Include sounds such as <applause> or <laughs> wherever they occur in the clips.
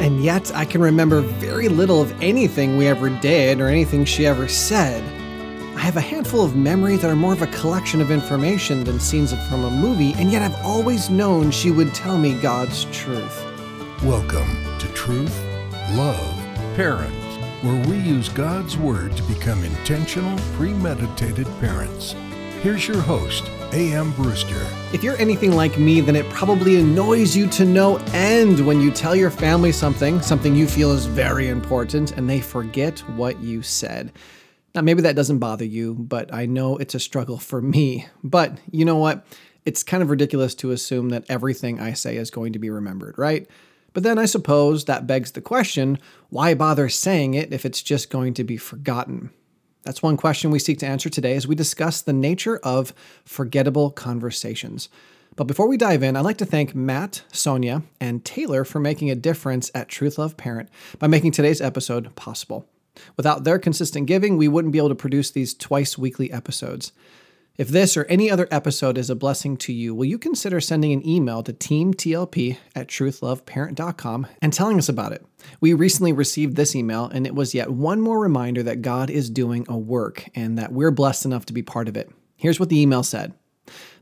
And yet, I can remember very little of anything we ever did or anything she ever said. I have a handful of memories that are more of a collection of information than scenes from a movie, and yet I've always known she would tell me God's truth. Welcome to Truth, Love, Parents, where we use God's Word to become intentional, premeditated parents. Here's your host, Aaron Brewster. If you're anything like me, then it probably annoys you to no end when you tell your family something, something you feel is very important, and they forget what you said. Now, maybe that doesn't bother you, but I know it's a struggle for <laughs> me. But you know what? It's kind of ridiculous to assume that everything I say is going to be remembered, right? But then I suppose that begs the question why bother saying it if it's just going to be forgotten? That's one question we seek to answer today as we discuss the nature of forgettable conversations. But before we dive in, I'd like to thank Matt, Sonia, and Taylor for making a difference at Truth Love Parent by making today's episode possible. Without their consistent giving, we wouldn't be able to produce these twice weekly episodes. If this or any other episode is a blessing to you, will you consider sending an email to teamtlp at truthloveparent.com and telling us about it? We recently received this email, and it was yet one more reminder that God is doing a work and that we're blessed enough to be part of it. Here's what the email said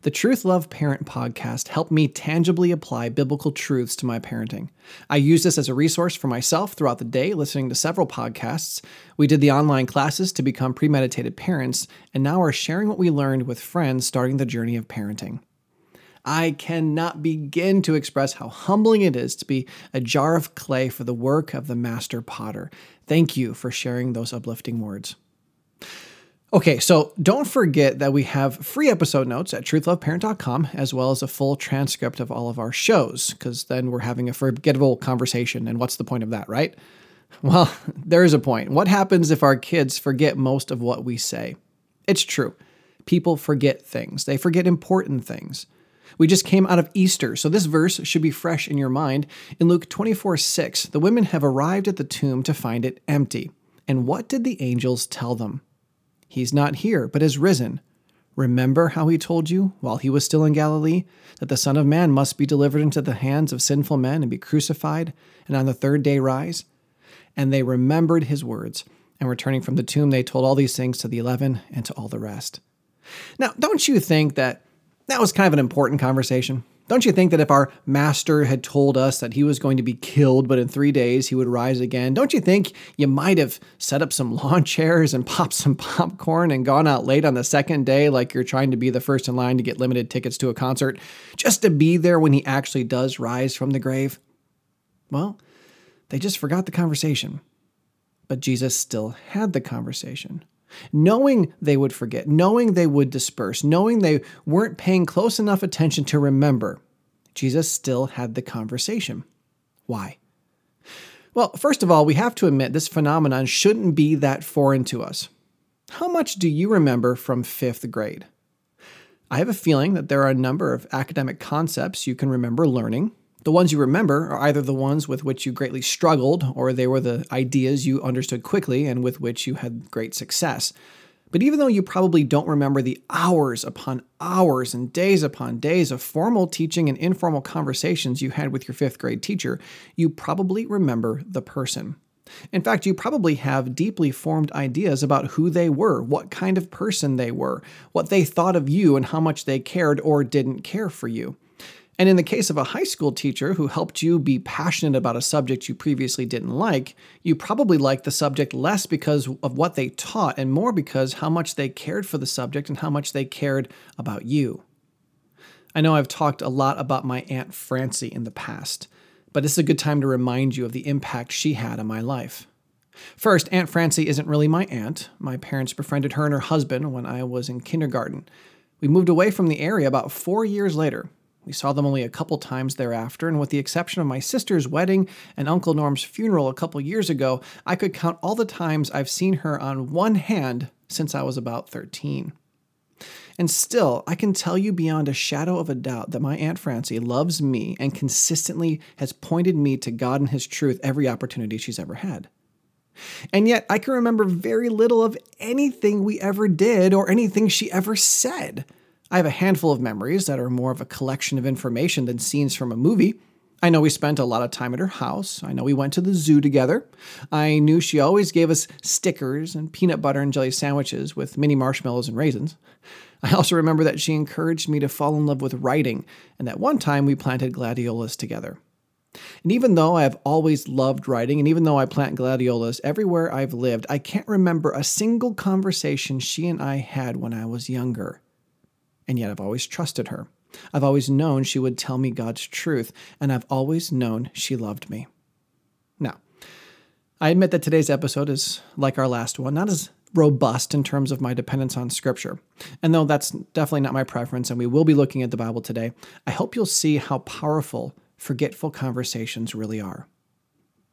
the Truth Love Parent podcast helped me tangibly apply biblical truths to my parenting. I use this as a resource for myself throughout the day, listening to several podcasts. We did the online classes to become premeditated parents, and now are sharing what we learned with friends starting the journey of parenting. I cannot begin to express how humbling it is to be a jar of clay for the work of the master potter. Thank you for sharing those uplifting words. Okay, so don't forget that we have free episode notes at truthloveparent.com as well as a full transcript of all of our shows, because then we're having a forgettable conversation. And what's the point of that, right? Well, <laughs> there is a point. What happens if our kids forget most of what we say? It's true. People forget things, they forget important things. We just came out of Easter, so this verse should be fresh in your mind. In Luke 24 6, the women have arrived at the tomb to find it empty. And what did the angels tell them? He's not here, but is risen. Remember how he told you, while he was still in Galilee, that the Son of Man must be delivered into the hands of sinful men and be crucified, and on the third day rise? And they remembered his words, and returning from the tomb, they told all these things to the eleven and to all the rest. Now, don't you think that that was kind of an important conversation? Don't you think that if our master had told us that he was going to be killed, but in three days he would rise again, don't you think you might have set up some <laughs> lawn chairs and popped some popcorn and gone out late on the second day like you're trying to be the first in line to get limited tickets to a concert just to be there when he actually does rise from the grave? Well, they just forgot the conversation. But Jesus still had the conversation knowing they would forget, knowing they would disperse, knowing they weren't paying close enough attention to remember, Jesus still had the conversation. Why? Well, first of all, we have to admit this phenomenon shouldn't be that foreign to us. How much do you remember from fifth grade? I have a feeling that there are a number of academic concepts you can remember learning, the ones you remember are either the ones with which you greatly struggled, or they were the ideas you understood quickly and with which you had great success. But even though you probably don't remember the hours upon hours and days upon days of formal teaching and informal conversations you had with your fifth grade teacher, you probably remember the person. In fact, you probably have deeply formed ideas about who they were, what kind of person they were, what they thought of you, and how much they cared or didn't care for you. And in the case of a high school teacher who helped you be passionate about a subject you previously didn't like, you probably liked the subject less because of what they taught and more because how much they cared for the subject and how much they cared about you. I know I've talked a lot about my Aunt Francie in the past, but this is a good time to remind you of the impact she had on my life. First, Aunt Francie isn't really my aunt. My parents befriended her and her husband when I was in kindergarten. We moved away from the area about four years later, we saw them only a couple times thereafter, and with the exception of my sister's wedding and Uncle Norm's funeral a couple years ago, I could count all the times I've seen her on one hand since I was about 13. And still, I can tell you beyond a shadow of a doubt that my Aunt Francie loves me and consistently has pointed me to God and His truth every opportunity she's ever had. And yet, I can remember very little of anything we ever did or anything she ever said. I have a handful of memories that are more of a collection of information than scenes from a movie, I know we spent a lot of time at her house. I know we went to the zoo together. I knew she always gave us stickers and peanut butter and jelly sandwiches with mini marshmallows and raisins. I also remember that she encouraged me to fall in love with writing, and that one time we planted gladiolas together. And even though I have always loved writing, and even though I plant gladiolas everywhere I've lived, I can't remember a single conversation she and I had when I was younger. And yet I've always trusted her. I've always known she would tell me God's truth, and I've always known she loved me. Now, I admit that today's episode is like our last one, not as robust in terms of my dependence on Scripture. And though that's definitely not my preference, and we will be looking at the Bible today, I hope you'll see how powerful forgetful conversations really are.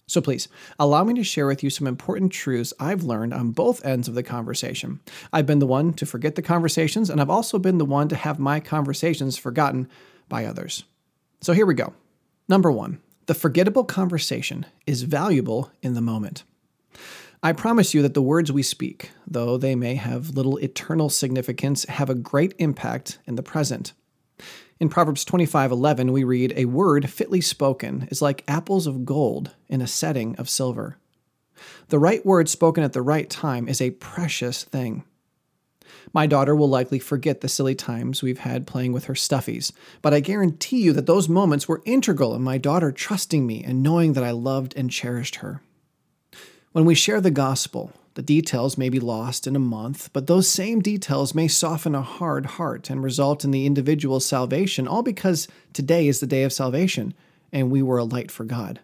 So please, allow me to share with you some important truths I've learned on both ends of the conversation. I've been the one to forget the conversations, and I've also been the one to have my conversations forgotten by others. So here we go. Number one, the forgettable conversation is valuable in the moment. I promise you that the words we speak, though they may have little eternal significance, have a great impact in the present. In Proverbs 25:11 we read, "A word fitly spoken is like apples of gold in a setting of silver." The right word spoken at the right time is a precious thing. My daughter will likely forget the silly times we've had playing with her stuffies, but I guarantee you that those moments were integral in my daughter trusting me and knowing that I loved and cherished her. When we share the gospel, the details may be lost in a month, but those same details may soften a hard heart and result in the individual's salvation, all because today is the day of salvation and we were a light for God.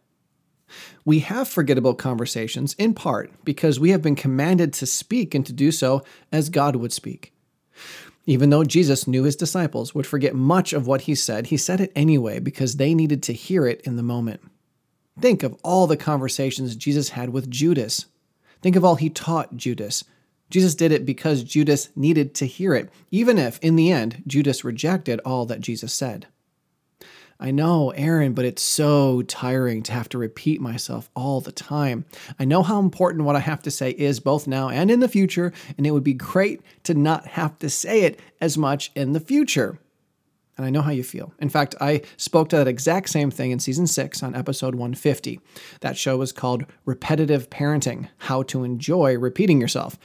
We have forgettable conversations in part because we have been commanded to speak and to do so as God would speak. Even though Jesus knew his disciples would forget much of what he said, he said it anyway because they needed to hear it in the moment. Think of all the conversations Jesus had with Judas, Think of all he taught Judas. Jesus did it because Judas needed to hear it, even if, in the end, Judas rejected all that Jesus said. I know, Aaron, but it's so tiring to have to repeat myself all the time. I know how important what I have to say is both now and in the future, and it would be great to not have to say it as much in the future and I know how you feel. In fact, I spoke to that exact same thing in season six on episode 150. That show was called Repetitive Parenting How to Enjoy Repeating Yourself.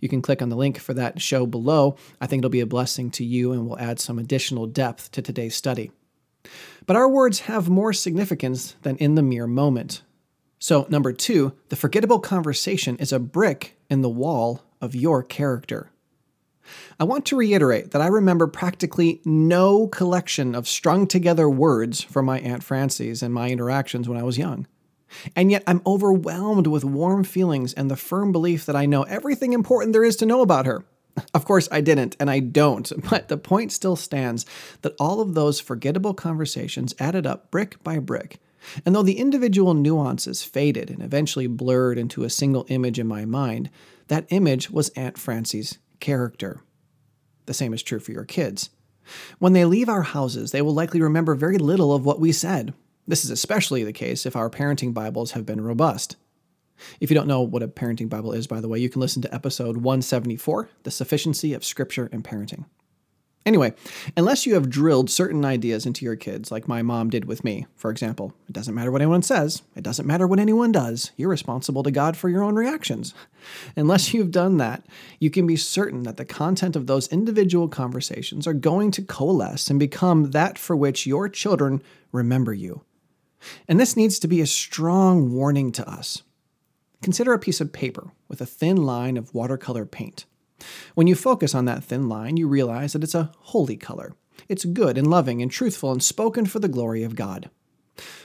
You can click on the link for that show below. I think it'll be a blessing to you and will add some additional depth to today's study. But our words have more significance than in the mere moment. So, number two, the forgettable conversation is a brick in the wall of your character. I want to reiterate that I remember practically no collection of strung together words from my Aunt Francie's and my interactions when I was young. And yet I'm overwhelmed with warm feelings and the firm belief that I know everything important there is to know about her. Of course, I didn't, and I don't, <laughs> but the point still stands that all of those forgettable conversations added up brick by brick. And though the individual nuances faded and eventually blurred into a single image in my mind, that image was Aunt Francie's character. The same is true for your kids. When they leave our houses, they will likely remember very little of what we said. This is especially the case if our parenting Bibles have been robust. If you don't know what a parenting Bible is, by the way, you can listen to episode 174 The Sufficiency of Scripture and Parenting. Anyway, unless you have drilled certain ideas into your kids, like my mom did with me, for example, it doesn't matter what anyone says, it doesn't matter what anyone does, you're responsible to God for your own reactions. <laughs> Unless you've done that, you can be certain that the content of those individual conversations are going to coalesce and become that for which your children remember you. And this needs to be a strong warning to us. Consider a piece of paper with a thin line of watercolor paint. When you focus on that thin line, you realize that it's a holy color. It's good and loving and truthful and spoken for the glory of God.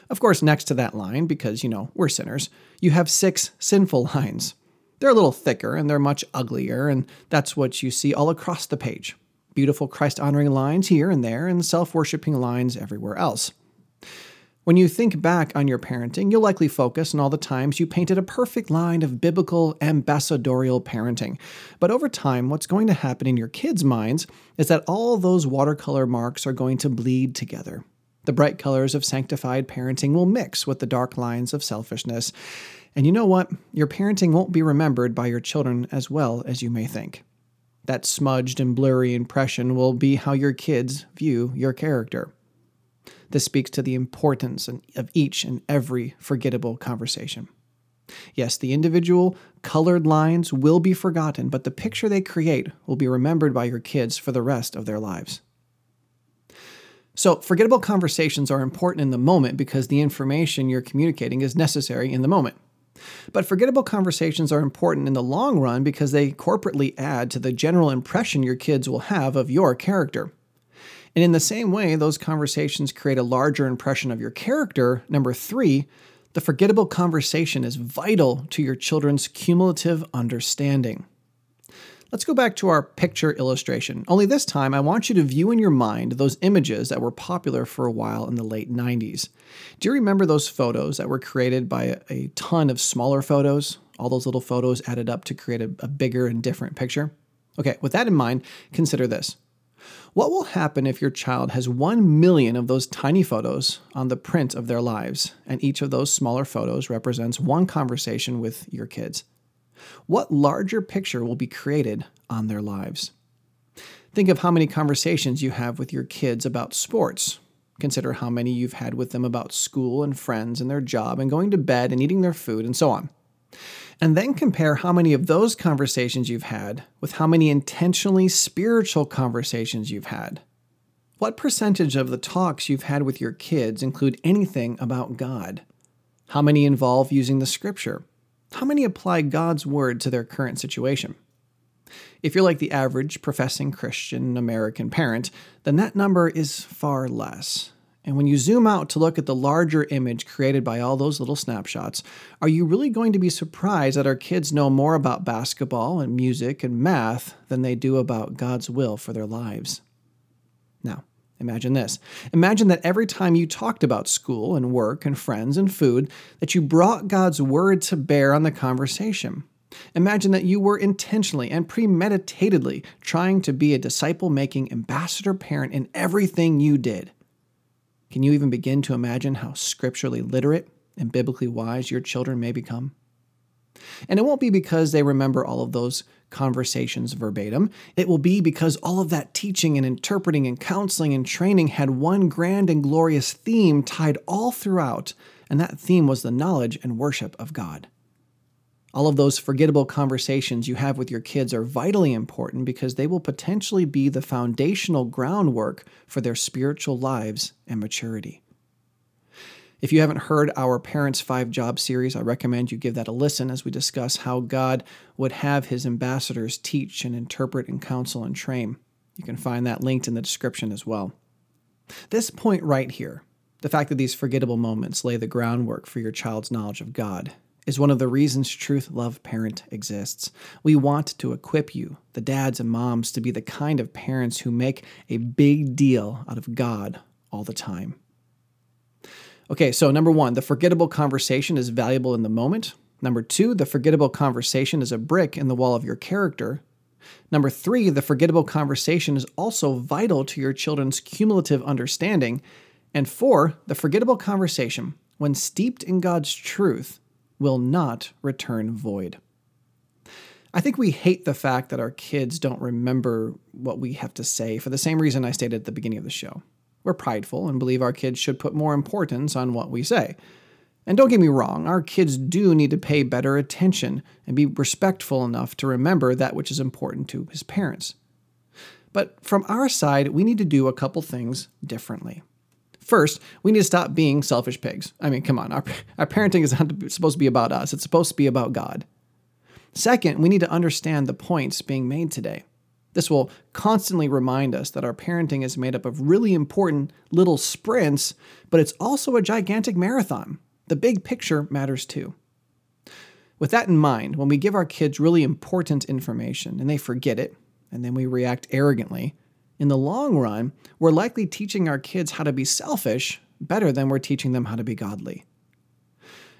Of course, next to that line, because, you know, we're sinners, you have six sinful <laughs> lines. They're a little thicker and they're much uglier, and that's what you see all across the page. Beautiful Christ honoring lines here and there, and self worshipping lines everywhere else. When you think back on your parenting, you'll likely focus on all the times you painted a perfect line of biblical ambassadorial parenting. But over time, what's going to happen in your kids' minds is that all those watercolor marks are going to bleed together. The bright colors of sanctified parenting will mix with the dark lines of selfishness. And you know what? Your parenting won't be remembered by your children as well as you may think. That smudged and blurry impression will be how your kids view your character. This speaks to the importance of each and every forgettable conversation. Yes, the individual colored lines will be forgotten, but the picture they create will be remembered by your kids for the rest of their lives. So, forgettable conversations are important in the moment because the information you're communicating is necessary in the moment. But forgettable conversations are important in the long run because they corporately add to the general impression your kids will have of your character. And in the same way, those conversations create a larger impression of your character. Number three, the forgettable conversation is vital to your children's cumulative understanding. Let's go back to our picture illustration. Only this time, I want you to view in your mind those images that were popular for a while in the late 90s. Do you remember those photos that were created by a, ton of smaller photos? All those little photos added up to create a, a bigger and different picture? Okay, with that in mind, consider this. What will happen if your child has 1 million of those tiny photos on the print of their lives, and each of those smaller photos represents one conversation with your kids? What larger picture will be created on their lives? Think of how many conversations you have with your kids about sports. Consider how many you've had with them about school and friends and their job and going to bed and eating their food and so on. And then compare how many of those conversations you've had with how many intentionally spiritual conversations you've had. What percentage of the talks you've had with your kids include anything about God? How many involve using the scripture? How many apply God's word to their current situation? If you're like the average professing Christian American parent, then that number is far less. And when you zoom out to look at the larger image created by all those little snapshots, are you really going to be surprised that our kids know more about basketball and music and math than they do about God's will for their lives? Now, Imagine this. Imagine that every time you talked about school and work and friends and food, that you brought God's word to bear on the conversation. Imagine that you were intentionally and premeditatedly trying to be a disciple making ambassador parent in everything you did. Can you even begin to imagine how scripturally literate and biblically wise your children may become? And it won't be because they remember all of those conversations verbatim. It will be because all of that teaching and interpreting and counseling and training had one grand and glorious theme tied all throughout, and that theme was the knowledge and worship of God. All of those forgettable conversations you have with your kids are vitally important because they will potentially be the foundational groundwork for their spiritual lives and maturity. If you haven't heard our Parents Five Job series, I recommend you give that a listen as we discuss how God would have his ambassadors teach and interpret and counsel and train. You can find that linked in the description as well. This point right here, the fact that these forgettable moments lay the groundwork for your child's knowledge of God, is one of the reasons Truth Love Parent exists. We want to equip you, the dads and moms, to be the kind of parents who make a big deal out of God all the time. Okay, so number one, the forgettable conversation is valuable in the moment. Number two, the forgettable conversation is a brick in the wall of your character. Number three, the forgettable conversation is also vital to your children's cumulative understanding. And four, the forgettable conversation, when steeped in God's truth, will not return void. I think we hate the fact that our kids don't remember what we have to say for the same reason I stated at the beginning of the show. We're prideful and believe our kids should put more importance on what we say. And don't get me wrong, our kids do need to pay better attention and be respectful enough to remember that which is important to his parents. But from our side, we need to do a couple things differently. First, we need to stop being selfish pigs. I mean, come on, our, our parenting is not supposed to be about us, it's supposed to be about God. Second, we need to understand the points being made today. This will constantly remind us that our parenting is made up of really important little sprints, but it's also a gigantic marathon. The big picture matters too. With that in mind, when we give our kids really important information and they forget it, and then we react arrogantly, in the long run, we're likely teaching our kids how to be selfish better than we're teaching them how to be godly.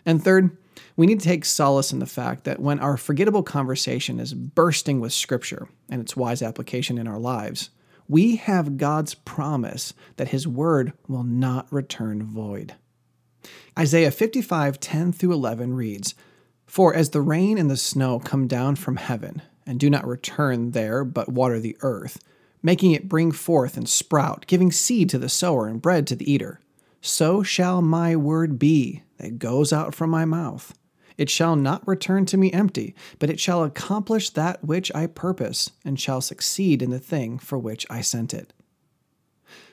And third, we need to take solace in the fact that when our forgettable conversation is bursting with Scripture and its wise application in our lives, we have God's promise that His word will not return void. Isaiah 55 10 through 11 reads, For as the rain and the snow come down from heaven, and do not return there, but water the earth, making it bring forth and sprout, giving seed to the sower and bread to the eater. So shall my word be that goes out from my mouth. It shall not return to me empty, but it shall accomplish that which I purpose, and shall succeed in the thing for which I sent it.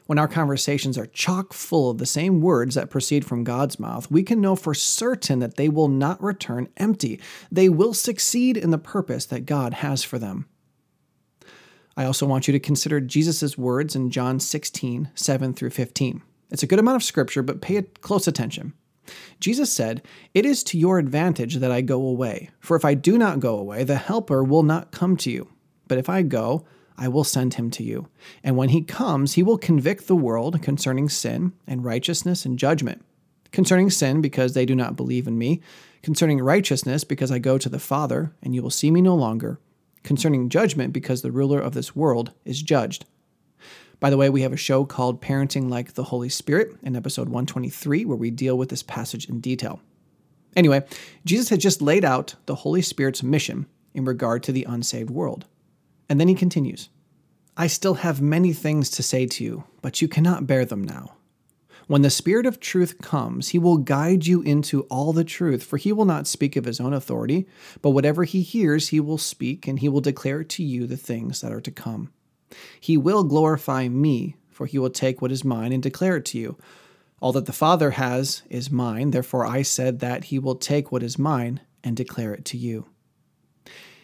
When our conversations are chock full of the same words that proceed from God's mouth, we can know for certain that they will not return empty. They will succeed in the purpose that God has for them. I also want you to consider Jesus' words in John 16, 7 through 15. It's a good amount of scripture, but pay close attention. Jesus said, It is to your advantage that I go away, for if I do not go away, the Helper will not come to you. But if I go, I will send him to you. And when he comes, he will convict the world concerning sin and righteousness and judgment. Concerning sin, because they do not believe in me. Concerning righteousness, because I go to the Father, and you will see me no longer. Concerning judgment, because the ruler of this world is judged. By the way, we have a show called Parenting Like the Holy Spirit in episode 123, where we deal with this passage in detail. Anyway, Jesus had just laid out the Holy Spirit's mission in regard to the unsaved world. And then he continues I still have many things to say to you, but you cannot bear them now. When the Spirit of truth comes, he will guide you into all the truth, for he will not speak of his own authority, but whatever he hears, he will speak, and he will declare to you the things that are to come. He will glorify me, for he will take what is mine and declare it to you. All that the Father has is mine, therefore I said that he will take what is mine and declare it to you.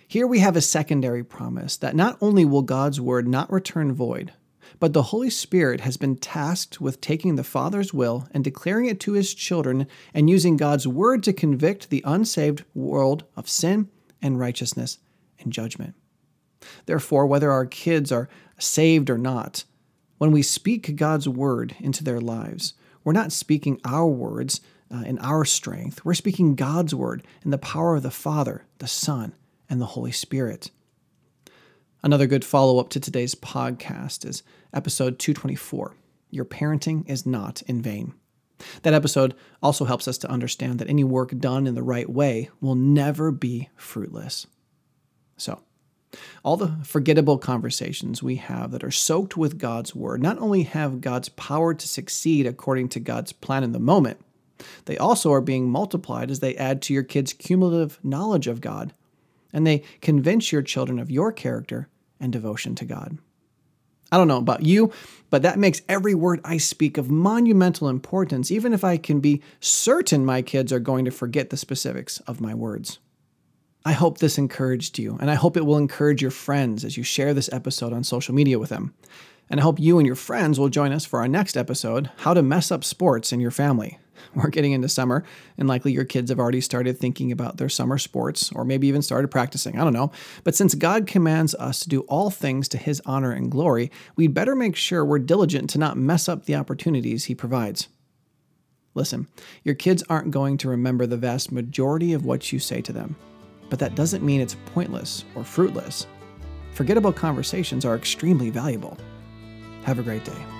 Here we have a secondary promise that not only will God's word not return void, but the Holy Spirit has been tasked with taking the Father's will and declaring it to his children and using God's word to convict the unsaved world of sin and righteousness and judgment. Therefore, whether our kids are saved or not, when we speak God's word into their lives, we're not speaking our words uh, in our strength. We're speaking God's word in the power of the Father, the Son, and the Holy Spirit. Another good follow up to today's podcast is episode 224 Your Parenting is Not in Vain. That episode also helps us to understand that any work done in the right way will never be fruitless. So, all the forgettable conversations we have that are soaked with God's word not only have God's power to succeed according to God's plan in the moment, they also are being multiplied as they add to your kids' cumulative knowledge of God and they convince your children of your character and devotion to God. I don't know about you, but that makes every word I speak of monumental importance, even if I can be certain my kids are going to forget the specifics of my words. I hope this encouraged you, and I hope it will encourage your friends as you share this episode on social media with them. And I hope you and your friends will join us for our next episode How to Mess Up Sports in Your Family. <laughs> We're getting into summer, and likely your kids have already started thinking about their summer sports, or maybe even started practicing. I don't know. But since God commands us to do all things to His honor and glory, we'd better make sure we're diligent to not mess up the opportunities He provides. Listen, your kids aren't going to remember the vast majority of what you say to them but that doesn't mean it's pointless or fruitless. Forgettable conversations are extremely valuable. Have a great day.